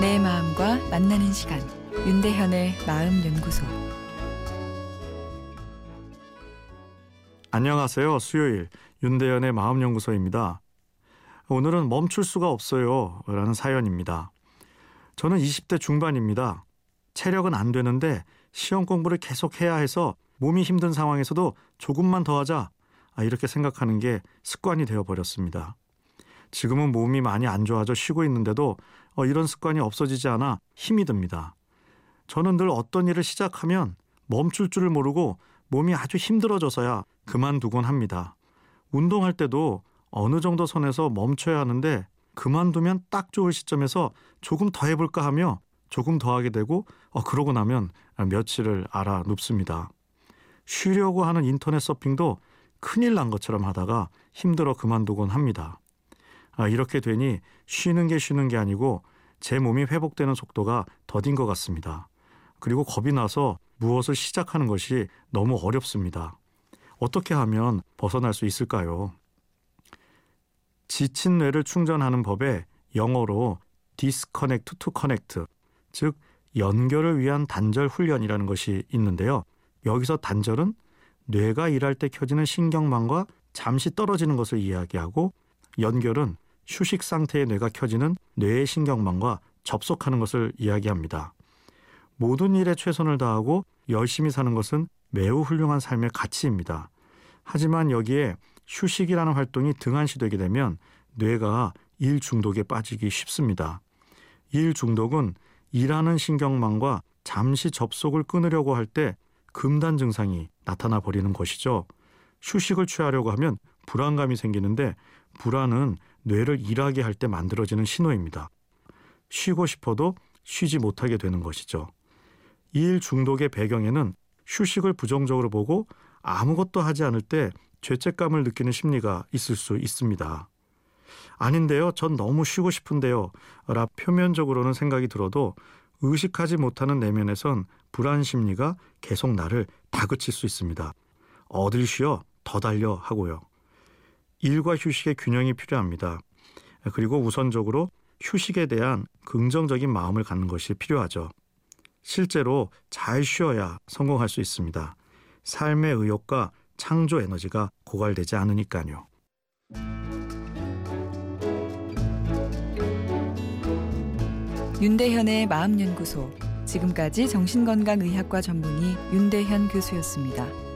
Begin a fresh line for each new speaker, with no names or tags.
마음과 만나는 시간 윤대현의 마음 연구소
안녕하세요. 수요일 윤대현의 마음 연구소입니다. 오늘은 멈출 수가 없어요. 라는 사연입니다. 저는 20대 중반입니다. 체력은 안 되는데 시험 공부를 계속 해야 해서 몸이 힘든 상황에서도 조금만 더 하자. 아, 이렇게 생각하는 게 습관이 되어 버렸습니다. 지금은 몸이 많이 안 좋아져 쉬고 있는데도 어, 이런 습관이 없어지지 않아 힘이 듭니다. 저는 늘 어떤 일을 시작하면 멈출 줄을 모르고 몸이 아주 힘들어져서야 그만두곤 합니다. 운동할 때도 어느 정도 선에서 멈춰야 하는데 그만두면 딱 좋을 시점에서 조금 더 해볼까 하며 조금 더 하게 되고 어, 그러고 나면 며칠을 알아 눕습니다. 쉬려고 하는 인터넷 서핑도 큰일 난 것처럼 하다가 힘들어 그만두곤 합니다. 아, 이렇게 되니 쉬는 게 쉬는 게 아니고 제 몸이 회복되는 속도가 더딘 것 같습니다. 그리고 겁이 나서 무엇을 시작하는 것이 너무 어렵습니다. 어떻게 하면 벗어날 수 있을까요? 지친 뇌를 충전하는 법에 영어로 disconnect to connect, 즉 연결을 위한 단절 훈련이라는 것이 있는데요. 여기서 단절은 뇌가 일할 때 켜지는 신경망과 잠시 떨어지는 것을 이야기하고 연결은 휴식 상태의 뇌가 켜지는 뇌의 신경망과 접속하는 것을 이야기합니다. 모든 일에 최선을 다하고 열심히 사는 것은 매우 훌륭한 삶의 가치입니다. 하지만 여기에 휴식이라는 활동이 등한시되게 되면 뇌가 일 중독에 빠지기 쉽습니다. 일 중독은 일하는 신경망과 잠시 접속을 끊으려고 할 때 금단 증상이 나타나 버리는 것이죠. 휴식을 취하려고 하면 불안감이 생기는데 불안은 뇌를 일하게 할 때 만들어지는 신호입니다. 쉬고 싶어도 쉬지 못하게 되는 것이죠. 일 중독의 배경에는 휴식을 부정적으로 보고 아무것도 하지 않을 때 죄책감을 느끼는 심리가 있을 수 있습니다. 아닌데요. 전 너무 쉬고 싶은데요. 라 표면적으로는 생각이 들어도 의식하지 못하는 내면에선 불안 심리가 계속 나를 다그칠 수 있습니다. 어딜 쉬어 더 달려 하고요. 일과 휴식의 균형이 필요합니다. 그리고 우선적으로 휴식에 대한 긍정적인 마음을 갖는 것이 필요하죠. 실제로 잘 쉬어야 성공할 수 있습니다. 삶의 의욕과 창조 에너지가 고갈되지 않으니까요.
윤대현의 마음연구소 지금까지 정신건강의학과 전문의 윤대현 교수였습니다.